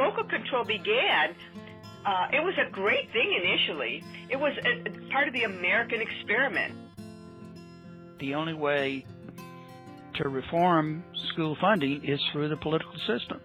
local control began, uh, it was a great thing initially. It was a, part of the American experiment. The only way to reform school funding is through the political system.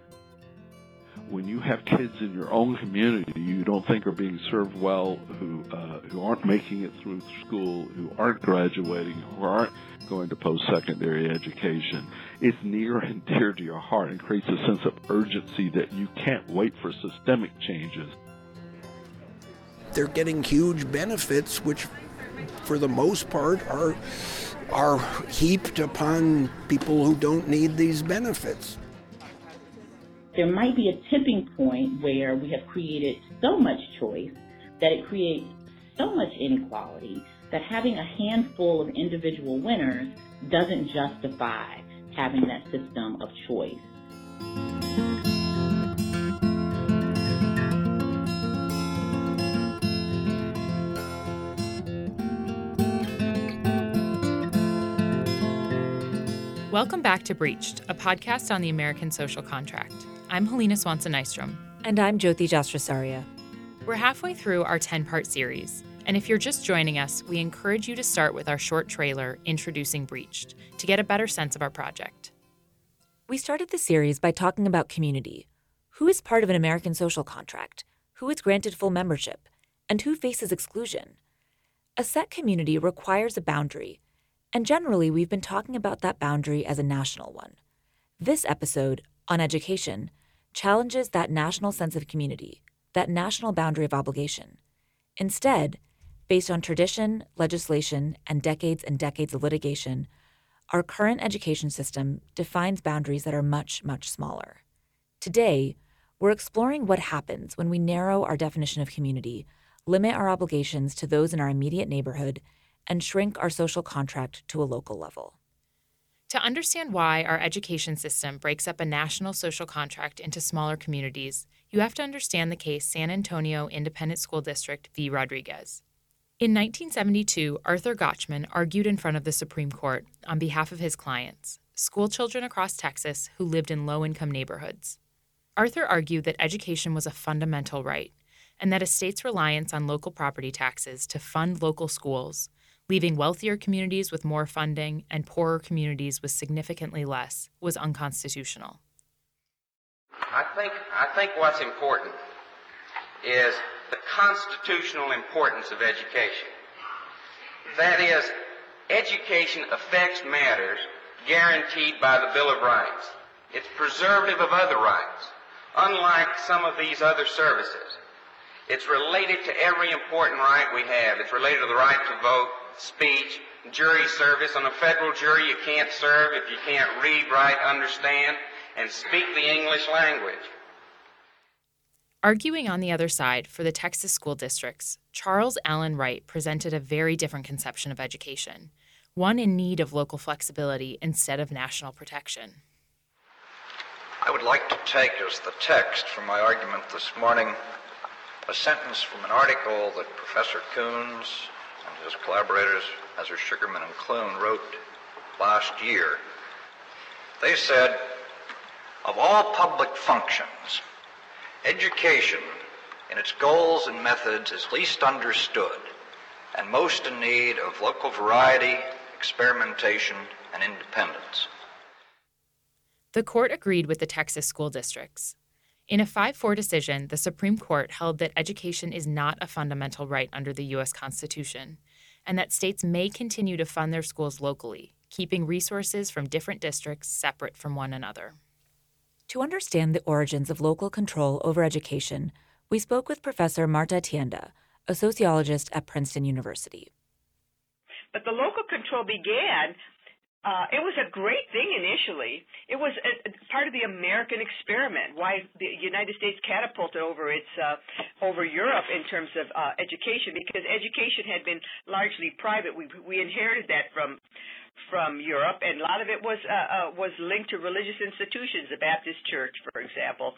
When you have kids in your own community you don't think are being served well, who uh, who aren't making it through school, who aren't graduating, who aren't going to post-secondary education, it's near and dear to your heart and creates a sense of urgency that you can't wait for systemic changes. They're getting huge benefits, which, for the most part, are are heaped upon people who don't need these benefits. There might be a tipping point where we have created so much choice that it creates so much inequality that having a handful of individual winners doesn't justify having that system of choice. Welcome back to Breached, a podcast on the American social contract. I'm Helena Swanson Nystrom. And I'm Jyoti Jasrasaria. We're halfway through our 10 part series, and if you're just joining us, we encourage you to start with our short trailer introducing Breached to get a better sense of our project. We started the series by talking about community. Who is part of an American social contract? Who is granted full membership? And who faces exclusion? A set community requires a boundary and generally, we've been talking about that boundary as a national one. This episode, on education, challenges that national sense of community, that national boundary of obligation. Instead, based on tradition, legislation, and decades and decades of litigation, our current education system defines boundaries that are much, much smaller. Today, we're exploring what happens when we narrow our definition of community, limit our obligations to those in our immediate neighborhood, and shrink our social contract to a local level. To understand why our education system breaks up a national social contract into smaller communities, you have to understand the case San Antonio Independent School District v. Rodriguez. In 1972, Arthur Gochman argued in front of the Supreme Court on behalf of his clients, schoolchildren across Texas who lived in low income neighborhoods. Arthur argued that education was a fundamental right and that a state's reliance on local property taxes to fund local schools leaving wealthier communities with more funding and poorer communities with significantly less was unconstitutional. I think, I think what's important is the constitutional importance of education. That is, education affects matters guaranteed by the Bill of Rights. It's preservative of other rights, unlike some of these other services. It's related to every important right we have. It's related to the right to vote, speech, jury service. On a federal jury, you can't serve if you can't read, write, understand, and speak the English language. Arguing on the other side for the Texas school districts, Charles Allen Wright presented a very different conception of education, one in need of local flexibility instead of national protection. I would like to take as the text for my argument this morning a sentence from an article that Professor Coons his collaborators, Hazard Sugarman and Clune, wrote last year. They said, of all public functions, education in its goals and methods is least understood and most in need of local variety, experimentation, and independence. The court agreed with the Texas school districts. In a 5 4 decision, the Supreme Court held that education is not a fundamental right under the U.S. Constitution and that states may continue to fund their schools locally, keeping resources from different districts separate from one another. To understand the origins of local control over education, we spoke with Professor Marta Tienda, a sociologist at Princeton University. But the local control began uh, it was a great thing initially. It was a, a part of the American experiment. Why the United States catapulted over its uh, over Europe in terms of uh, education, because education had been largely private. We we inherited that from from Europe, and a lot of it was uh, uh, was linked to religious institutions. The Baptist Church, for example,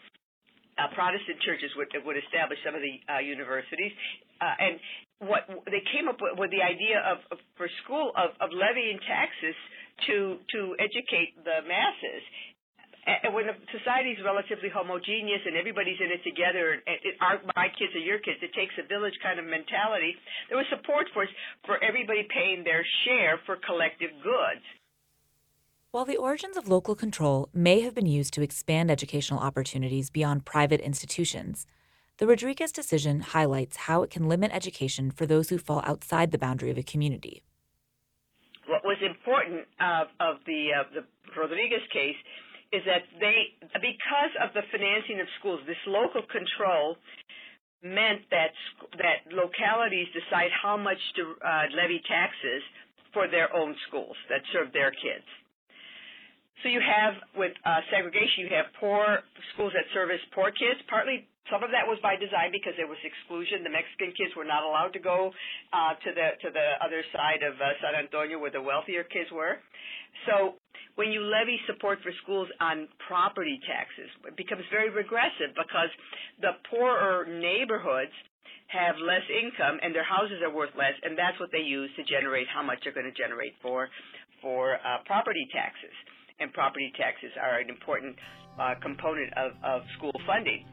uh, Protestant churches would would establish some of the uh, universities, uh, and what they came up with, with the idea of, of for school of, of levying taxes to to educate the masses. and when society is relatively homogeneous and everybody's in it together, and it aren't my kids or your kids, it takes a village kind of mentality. There was support for for everybody paying their share for collective goods. While the origins of local control may have been used to expand educational opportunities beyond private institutions, the Rodriguez decision highlights how it can limit education for those who fall outside the boundary of a community. Important of, of the, uh, the Rodriguez case is that they, because of the financing of schools, this local control meant that that localities decide how much to uh, levy taxes for their own schools that serve their kids. So you have with uh, segregation, you have poor schools that service poor kids. Partly, some of that was by design because there was exclusion. The Mexican kids were not allowed to go uh, to the to the other side of uh, San Antonio where the wealthier kids were. So when you levy support for schools on property taxes, it becomes very regressive because the poorer neighborhoods have less income and their houses are worth less, and that's what they use to generate how much they're going to generate for for uh, property taxes and property taxes are an important uh, component of, of school funding.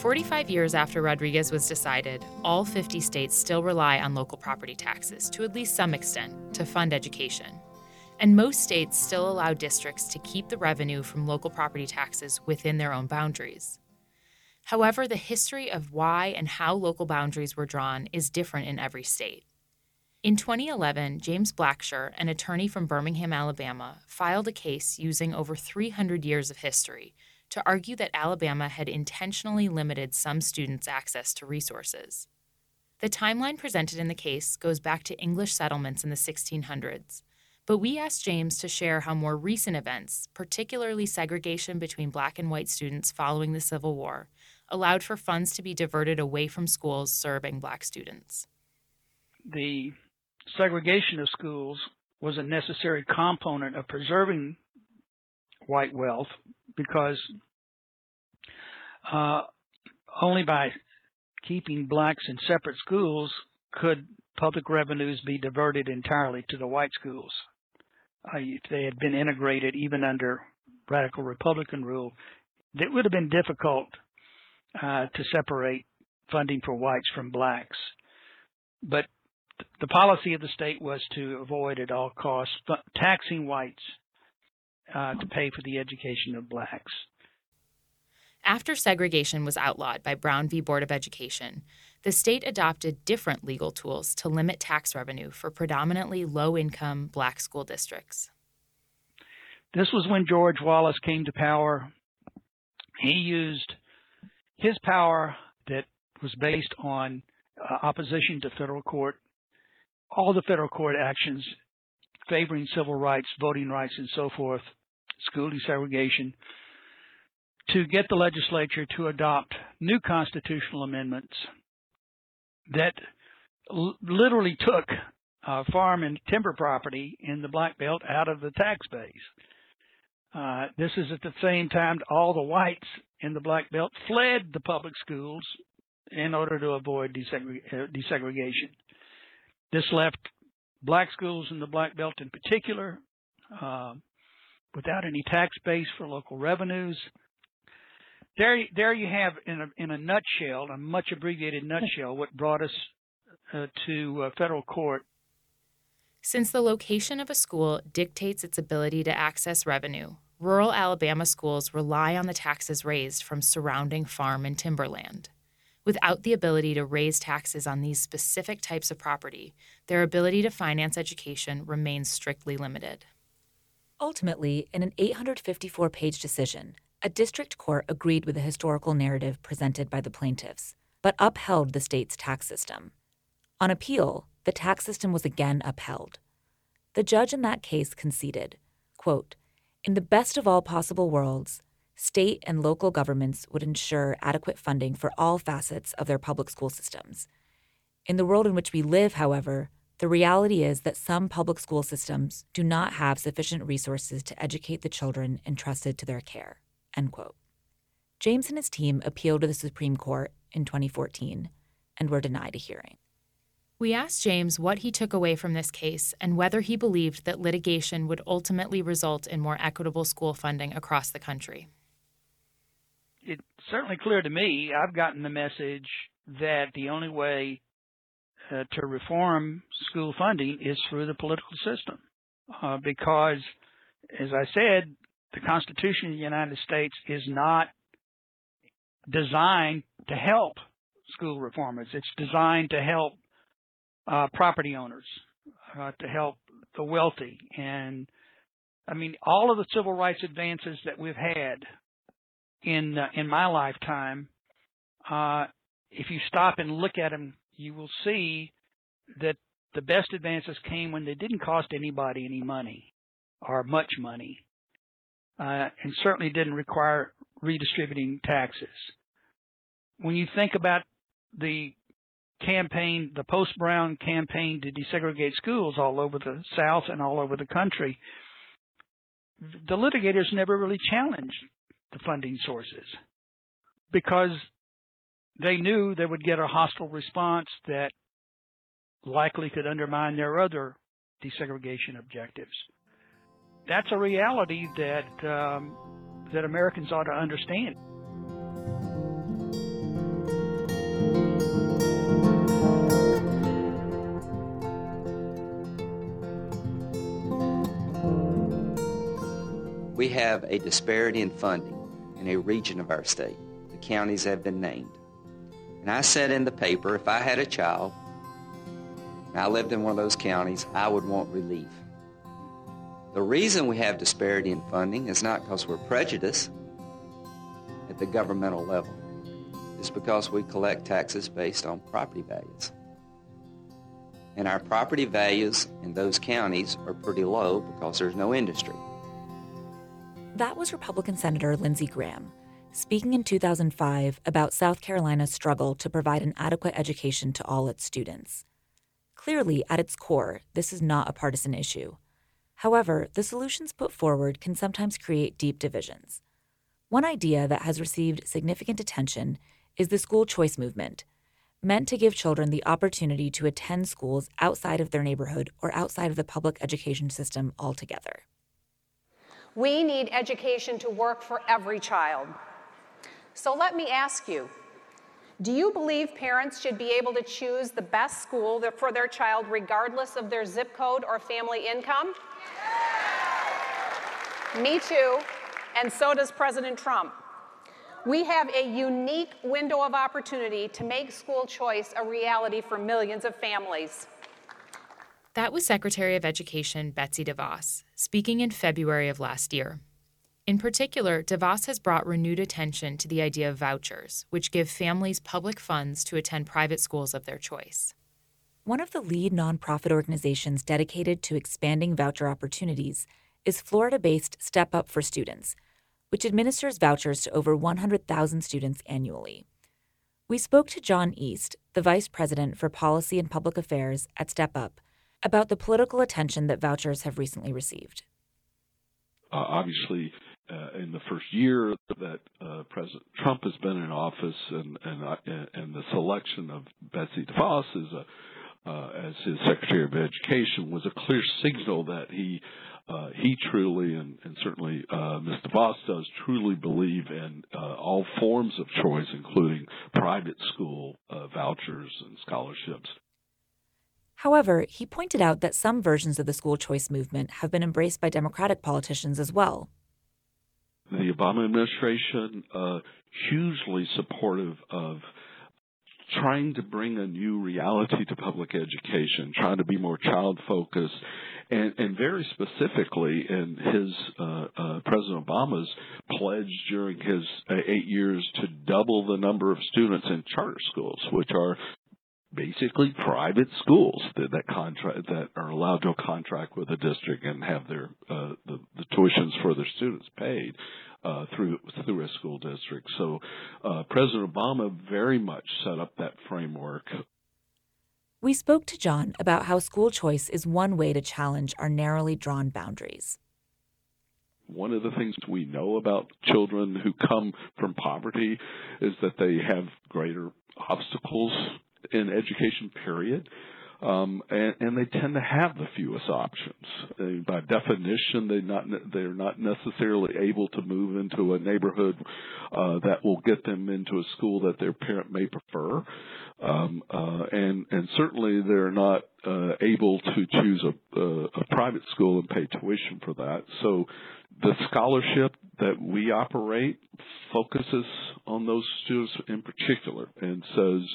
Forty-five years after Rodriguez was decided, all 50 states still rely on local property taxes to at least some extent to fund education. And most states still allow districts to keep the revenue from local property taxes within their own boundaries. However, the history of why and how local boundaries were drawn is different in every state. In 2011, James Blacksher, an attorney from Birmingham, Alabama, filed a case using over 300 years of history to argue that Alabama had intentionally limited some students' access to resources. The timeline presented in the case goes back to English settlements in the 1600s, but we asked James to share how more recent events, particularly segregation between black and white students following the Civil War, allowed for funds to be diverted away from schools serving black students. The segregation of schools was a necessary component of preserving white wealth because uh, only by keeping blacks in separate schools could public revenues be diverted entirely to the white schools. Uh, if they had been integrated even under radical Republican rule, it would have been difficult uh, to separate funding for whites from blacks. But the policy of the state was to avoid at all costs taxing whites uh, to pay for the education of blacks. After segregation was outlawed by Brown v. Board of Education, the state adopted different legal tools to limit tax revenue for predominantly low income black school districts. This was when George Wallace came to power. He used his power that was based on uh, opposition to federal court, all the federal court actions favoring civil rights, voting rights, and so forth, school desegregation, to get the legislature to adopt new constitutional amendments that l- literally took uh, farm and timber property in the Black Belt out of the tax base. Uh, this is at the same time all the whites in the Black Belt fled the public schools in order to avoid uh, desegregation. This left black schools in the Black Belt in particular uh, without any tax base for local revenues. There, there you have in a, in a nutshell, a much abbreviated nutshell, what brought us uh, to uh, federal court. Since the location of a school dictates its ability to access revenue, rural Alabama schools rely on the taxes raised from surrounding farm and timberland. Without the ability to raise taxes on these specific types of property, their ability to finance education remains strictly limited. Ultimately, in an 854 page decision, a district court agreed with the historical narrative presented by the plaintiffs, but upheld the state's tax system. On appeal, the tax system was again upheld. The judge in that case conceded, quote, in the best of all possible worlds, state and local governments would ensure adequate funding for all facets of their public school systems. In the world in which we live, however, the reality is that some public school systems do not have sufficient resources to educate the children entrusted to their care. End quote. James and his team appealed to the Supreme Court in 2014 and were denied a hearing. We asked James what he took away from this case and whether he believed that litigation would ultimately result in more equitable school funding across the country. It's certainly clear to me, I've gotten the message that the only way uh, to reform school funding is through the political system. Uh, because, as I said, the Constitution of the United States is not designed to help school reformers. It's designed to help uh, property owners, uh, to help the wealthy. And I mean, all of the civil rights advances that we've had in uh, in my lifetime, uh, if you stop and look at them, you will see that the best advances came when they didn't cost anybody any money or much money, uh, and certainly didn't require redistributing taxes. When you think about the campaign, the post Brown campaign to desegregate schools all over the South and all over the country, the litigators never really challenged the funding sources because they knew they would get a hostile response that likely could undermine their other desegregation objectives. That's a reality that um, that Americans ought to understand. We have a disparity in funding in a region of our state. The counties have been named. And I said in the paper, if I had a child and I lived in one of those counties, I would want relief. The reason we have disparity in funding is not because we're prejudiced at the governmental level. It's because we collect taxes based on property values. And our property values in those counties are pretty low because there's no industry. That was Republican Senator Lindsey Graham speaking in 2005 about South Carolina's struggle to provide an adequate education to all its students. Clearly, at its core, this is not a partisan issue. However, the solutions put forward can sometimes create deep divisions. One idea that has received significant attention is the school choice movement, meant to give children the opportunity to attend schools outside of their neighborhood or outside of the public education system altogether. We need education to work for every child. So let me ask you do you believe parents should be able to choose the best school for their child regardless of their zip code or family income? Me too, and so does President Trump. We have a unique window of opportunity to make school choice a reality for millions of families. That was Secretary of Education Betsy DeVos speaking in February of last year. In particular, DeVos has brought renewed attention to the idea of vouchers, which give families public funds to attend private schools of their choice. One of the lead nonprofit organizations dedicated to expanding voucher opportunities is Florida based Step Up for Students, which administers vouchers to over 100,000 students annually. We spoke to Jon East, the Vice President for Policy and Public Affairs at Step Up, about the political attention that vouchers have recently received. Uh, obviously, uh, in the first year that uh, President Trump has been in office, and and, uh, and the selection of Betsy DeVos as a uh, as his Secretary of Education was a clear signal that he uh, he truly and, and certainly uh, Ms. DeVos does truly believe in all forms of choice, including private school vouchers and scholarships. However, he pointed out that some versions of the school choice movement have been embraced by Democratic politicians as well. The Obama administration uh, hugely supportive of trying to bring a new reality to public education, trying to be more child focused, and, and very specifically in his uh, uh, President Obama's pledge during his uh, eight years to double the number of students in charter schools, which are basically private schools that, that contract that are allowed to contract with a district and have their uh, the, the tuitions for their students paid uh, through through a school district. So uh, President Obama very much set up that framework. We spoke to Jon about how school choice is one way to challenge our narrowly drawn boundaries. One of the things we know about children who come from poverty is that they have greater obstacles in education period. um, and, and they tend to have the fewest options. They, by definition, they not they're not necessarily able to move into a neighborhood uh, that will get them into a school that their parent may prefer, um, uh, and and certainly they're not uh, able to choose a, a, a private school and pay tuition for that. So the scholarship that we operate focuses on those students in particular and says,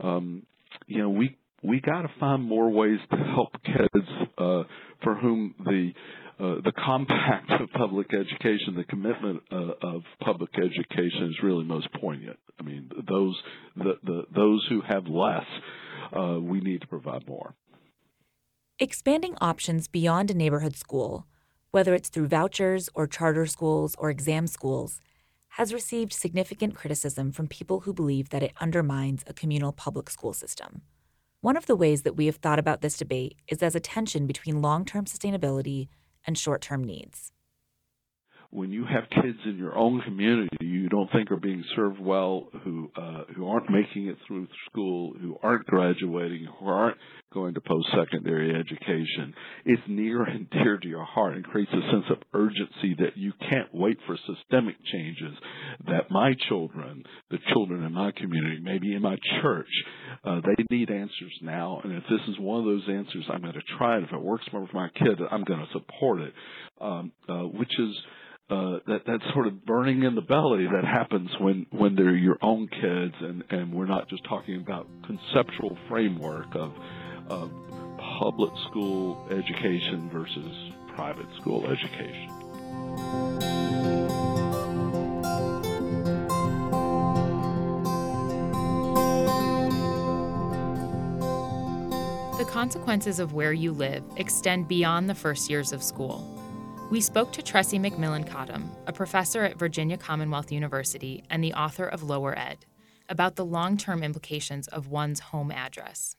um, you know, we we got to find more ways to help kids uh, for whom the uh, the compact of public education, the commitment uh, of public education is really most poignant. I mean, those the, the those who have less, uh, we need to provide more. Expanding options beyond a neighborhood school, whether it's through vouchers or charter schools or exam schools, has received significant criticism from people who believe that it undermines a communal public school system. One of the ways that we have thought about this debate is as a tension between long term sustainability and short term needs when you have kids in your own community you don't think are being served well, who uh, who aren't making it through school, who aren't graduating, who aren't going to post-secondary education, it's near and dear to your heart and creates a sense of urgency that you can't wait for systemic changes. That my children, the children in my community, maybe in my church, uh, they need answers now. And if this is one of those answers, I'm going to try it. If it works for my kid, I'm going to support it. Um, uh, which is uh, that that sort of burning in the belly that happens when when they're your own kids, and and we're not just talking about conceptual framework of of public school education versus private school education. The consequences of where you live extend beyond the first years of school. We spoke to Tressie McMillan Cottom, a professor at Virginia Commonwealth University and the author of Lower Ed, about the long term implications of one's home address.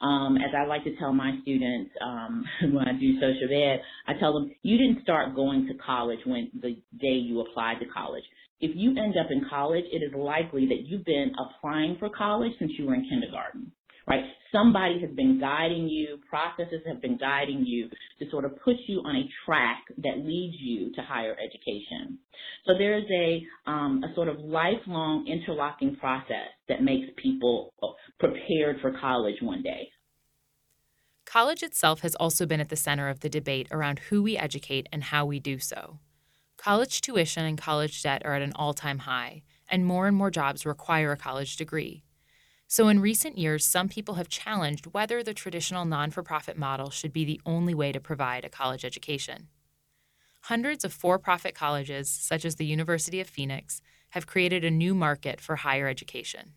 Um, as I like to tell my students um, when I do social ed, I tell them, you didn't start going to college when the day you applied to college. If you end up in college, it is likely that you've been applying for college since you were in kindergarten right? Somebody has been guiding you, processes have been guiding you to sort of put you on a track that leads you to higher education. So there is a, um, a sort of lifelong interlocking process that makes people prepared for college one day. College itself has also been at the center of the debate around who we educate and how we do so. College tuition and college debt are at an all time high, and more and more jobs require a college degree. So, in recent years, some people have challenged whether the traditional non for profit model should be the only way to provide a college education. Hundreds of for profit colleges, such as the University of Phoenix, have created a new market for higher education.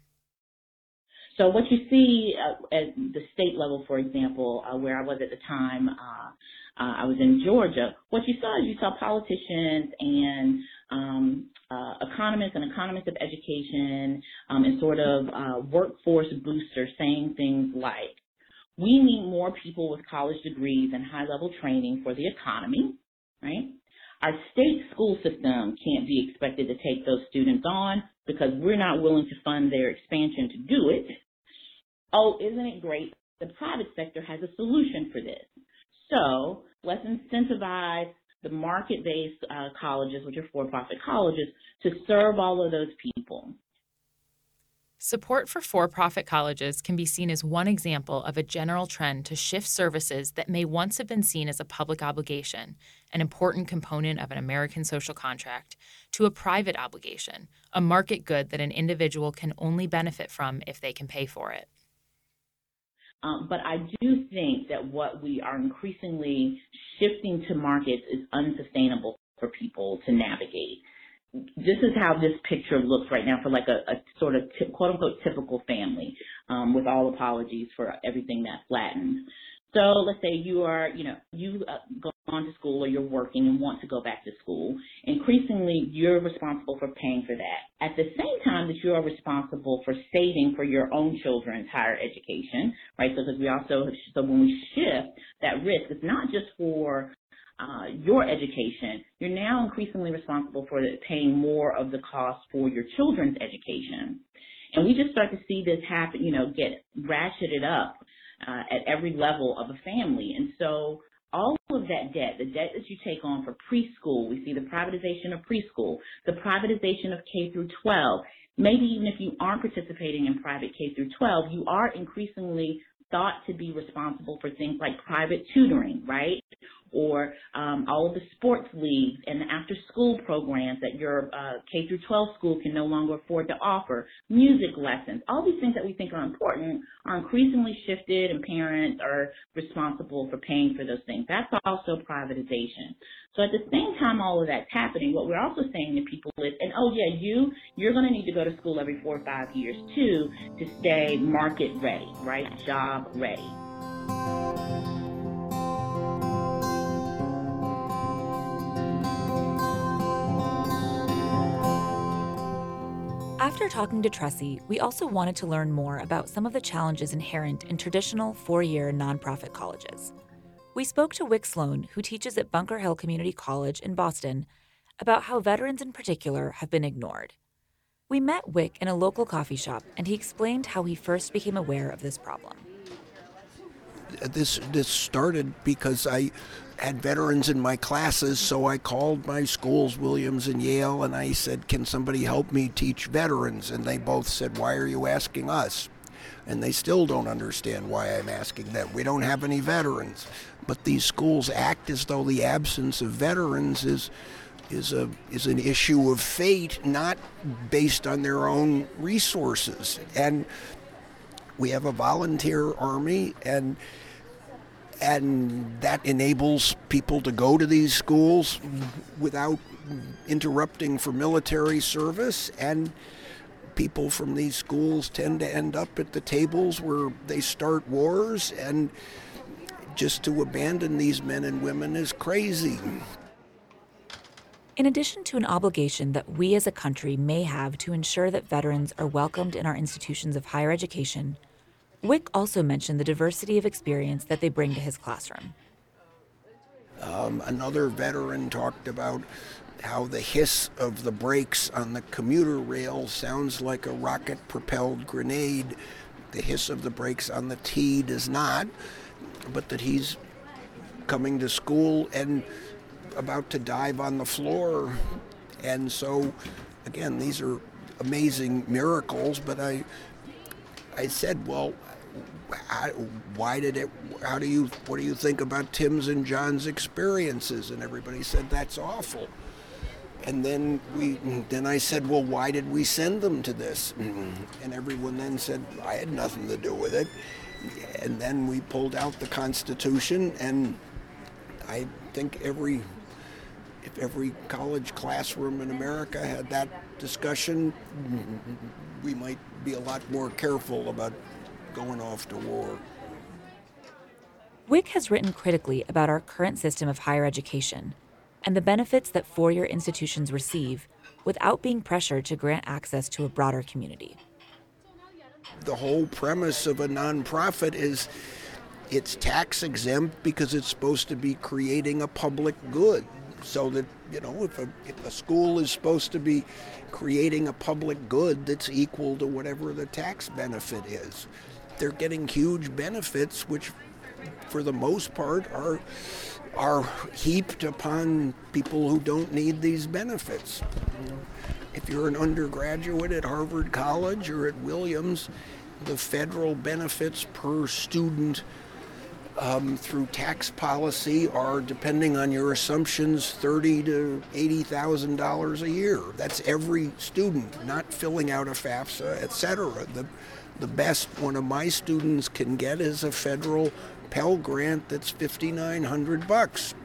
So, what you see uh, at the state level, for example, uh, where I was at the time, uh, uh, I was in Georgia, what you saw is you saw politicians and um, uh, economists and economists of education um, and sort of uh, workforce boosters saying things like, we need more people with college degrees and high level training for the economy, right? Our state school system can't be expected to take those students on because we're not willing to fund their expansion to do it. Oh, isn't it great? The private sector has a solution for this. So let's incentivize the market-based uh, colleges, which are for-profit colleges, to serve all of those people. Support for for profit colleges can be seen as one example of a general trend to shift services that may once have been seen as a public obligation, an important component of an American social contract, to a private obligation, a market good that an individual can only benefit from if they can pay for it. Um, but I do think that what we are increasingly shifting to markets is unsustainable for people to navigate. This is how this picture looks right now for like a, a sort of t- quote unquote typical family, um, with all apologies for everything that flattens. So let's say you are, you know, you uh, gone to school or you're working and want to go back to school. Increasingly, you're responsible for paying for that. At the same time that you are responsible for saving for your own children's higher education, right? So because we also, so when we shift that risk, it's not just for uh, your education, you're now increasingly responsible for paying more of the cost for your children's education. And we just start to see this happen, you know, get ratcheted up uh, at every level of a family. And so all of that debt, the debt that you take on for preschool, we see the privatization of preschool, the privatization of K through 12. Maybe even if you aren't participating in private K through 12, you are increasingly thought to be responsible for things like private tutoring, right? Or um, all of the sports leagues and the after school programs that your uh, K through 12 school can no longer afford to offer, music lessons, all these things that we think are important are increasingly shifted and parents are responsible for paying for those things. That's also privatization. So at the same time all of that's happening, what we're also saying to people is, and oh yeah, you, you're going to need to go to school every four or five years too to stay market ready, right? Job ready. After talking to Tressie, we also wanted to learn more about some of the challenges inherent in traditional four year nonprofit colleges. We spoke to Wick Sloan, who teaches at Bunker Hill Community College in Boston, about how veterans in particular have been ignored. We met Wick in a local coffee shop, and he explained how he first became aware of this problem. This this started because I had veterans in my classes, so I called my schools, Williams and Yale, and I said, Can somebody help me teach veterans? And they both said, Why are you asking us? And they still don't understand why I'm asking them. We don't have any veterans. But these schools act as though the absence of veterans is is a is an issue of fate, not based on their own resources. And we have a volunteer army and and that enables people to go to these schools without interrupting for military service and people from these schools tend to end up at the tables where they start wars and just to abandon these men and women is crazy. In addition to an obligation that we as a country may have to ensure that veterans are welcomed in our institutions of higher education, Wick also mentioned the diversity of experience that they bring to his classroom. Um, another veteran talked about how the hiss of the brakes on the commuter rail sounds like a rocket propelled grenade. The hiss of the brakes on the T does not, but that he's coming to school and about to dive on the floor. And so, again, these are amazing miracles, but I, I said, well, how, why did it how do you what do you think about tim's and john's experiences? And everybody said that's awful. And then we then i said well why did we send them to this? And everyone then said i had nothing to do with it. And then we pulled out the constitution and i think every if every college classroom in america had that discussion we might be a lot more careful about going off to war. Wick has written critically about our current system of higher education and the benefits that four year institutions receive without being pressured to grant access to a broader community. The whole premise of a nonprofit is it's tax exempt because it's supposed to be creating a public good. So that, you know, if a, if a school is supposed to be creating a public good that's equal to whatever the tax benefit is they're getting huge benefits, which for the most part are are heaped upon people who don't need these benefits. If you're an undergraduate at Harvard College or at Williams, the federal benefits per student um, through tax policy are, depending on your assumptions, thirty to eighty thousand dollars a year. That's every student, not filling out a FAFSA, et cetera. The, the best one of my students can get is a federal Pell Grant that's 5900 bucks.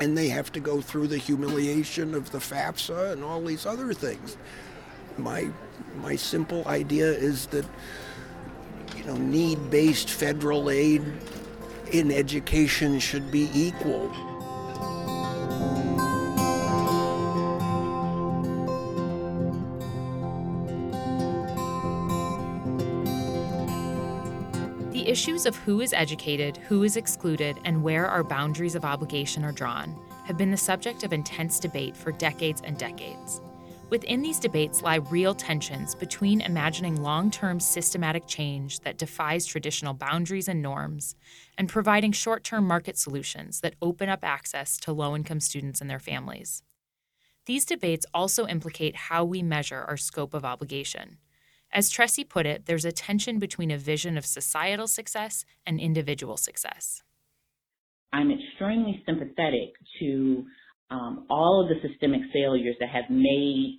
And they have to go through the humiliation of the FAFSA and all these other things. My, my simple idea is that you know, need-based federal aid in education should be equal. The issues of who is educated, who is excluded, and where our boundaries of obligation are drawn have been the subject of intense debate for decades and decades. Within these debates lie real tensions between imagining long term systematic change that defies traditional boundaries and norms and providing short term market solutions that open up access to low income students and their families. These debates also implicate how we measure our scope of obligation. As Tressie put it, there's a tension between a vision of societal success and individual success. I'm extremely sympathetic to um, all of the systemic failures that have made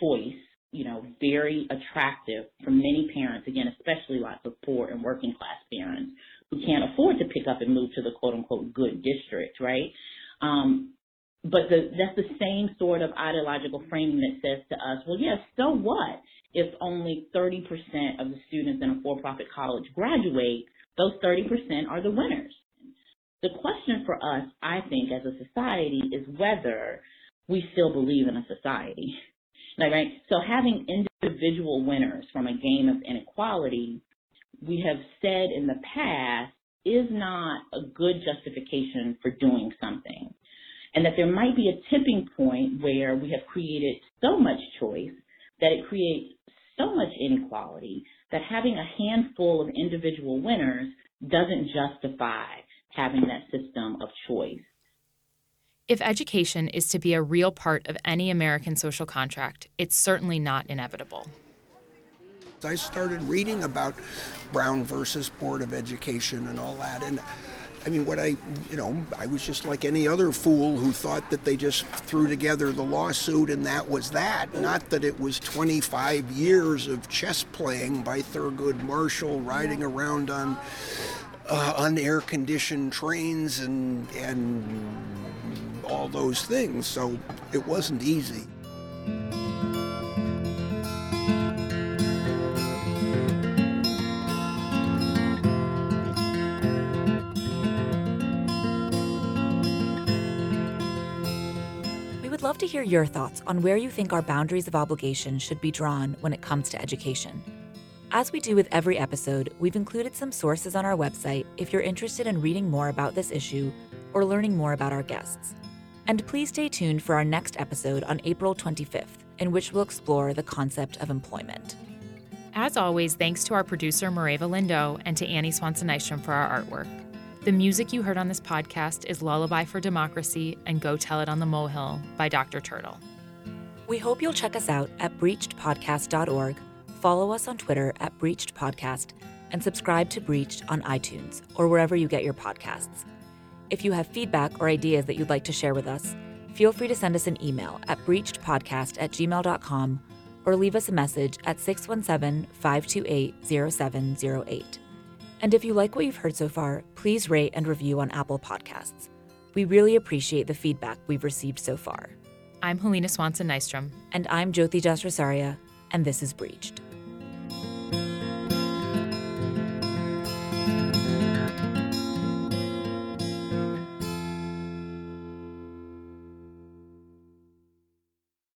choice, you know, very attractive for many parents, again, especially lots of poor and working class parents who can't afford to pick up and move to the quote unquote good district, right? Um, but the, that's the same sort of ideological framing that says to us, well, yes, so what if only 30% of the students in a for-profit college graduate? Those 30% are the winners. The question for us, I think, as a society is whether we still believe in a society. right? So having individual winners from a game of inequality, we have said in the past, is not a good justification for doing something. And that there might be a tipping point where we have created so much choice that it creates so much inequality that having a handful of individual winners doesn't justify having that system of choice. If education is to be a real part of any American social contract, it's certainly not inevitable. I started reading about Brown versus Board of Education and all that, and I mean, what I, you know, I was just like any other fool who thought that they just threw together the lawsuit and that was that. Not that it was 25 years of chess playing by Thurgood Marshall riding around on uh, unair conditioned trains and and all those things. So it wasn't easy. We would love to hear your thoughts on where you think our boundaries of obligation should be drawn when it comes to education. As we do with every episode, we've included some sources on our website if you're interested in reading more about this issue or learning more about our guests. And please stay tuned for our next episode on April 25th, in which we'll explore the concept of employment. As always, thanks to our producer, Mareva Lindo, and to Annie Swanson Nystrom for our artwork. The music you heard on this podcast is Lullaby for Democracy and Go Tell It on the Molehill by Dr. Turtle. We hope you'll check us out at breachedpodcast.org follow us on Twitter at Breached Podcast, and subscribe to Breached on iTunes or wherever you get your podcasts. If you have feedback or ideas that you'd like to share with us, feel free to send us an email at breachedpodcast at gmail.com or leave us a message at 617 528 0708. And if you like what you've heard so far, please rate and review on Apple Podcasts. We really appreciate the feedback we've received so far. I'm Helena Swanson Nystrom. And I'm Jyoti Jasrasaria, and this is Breached thank you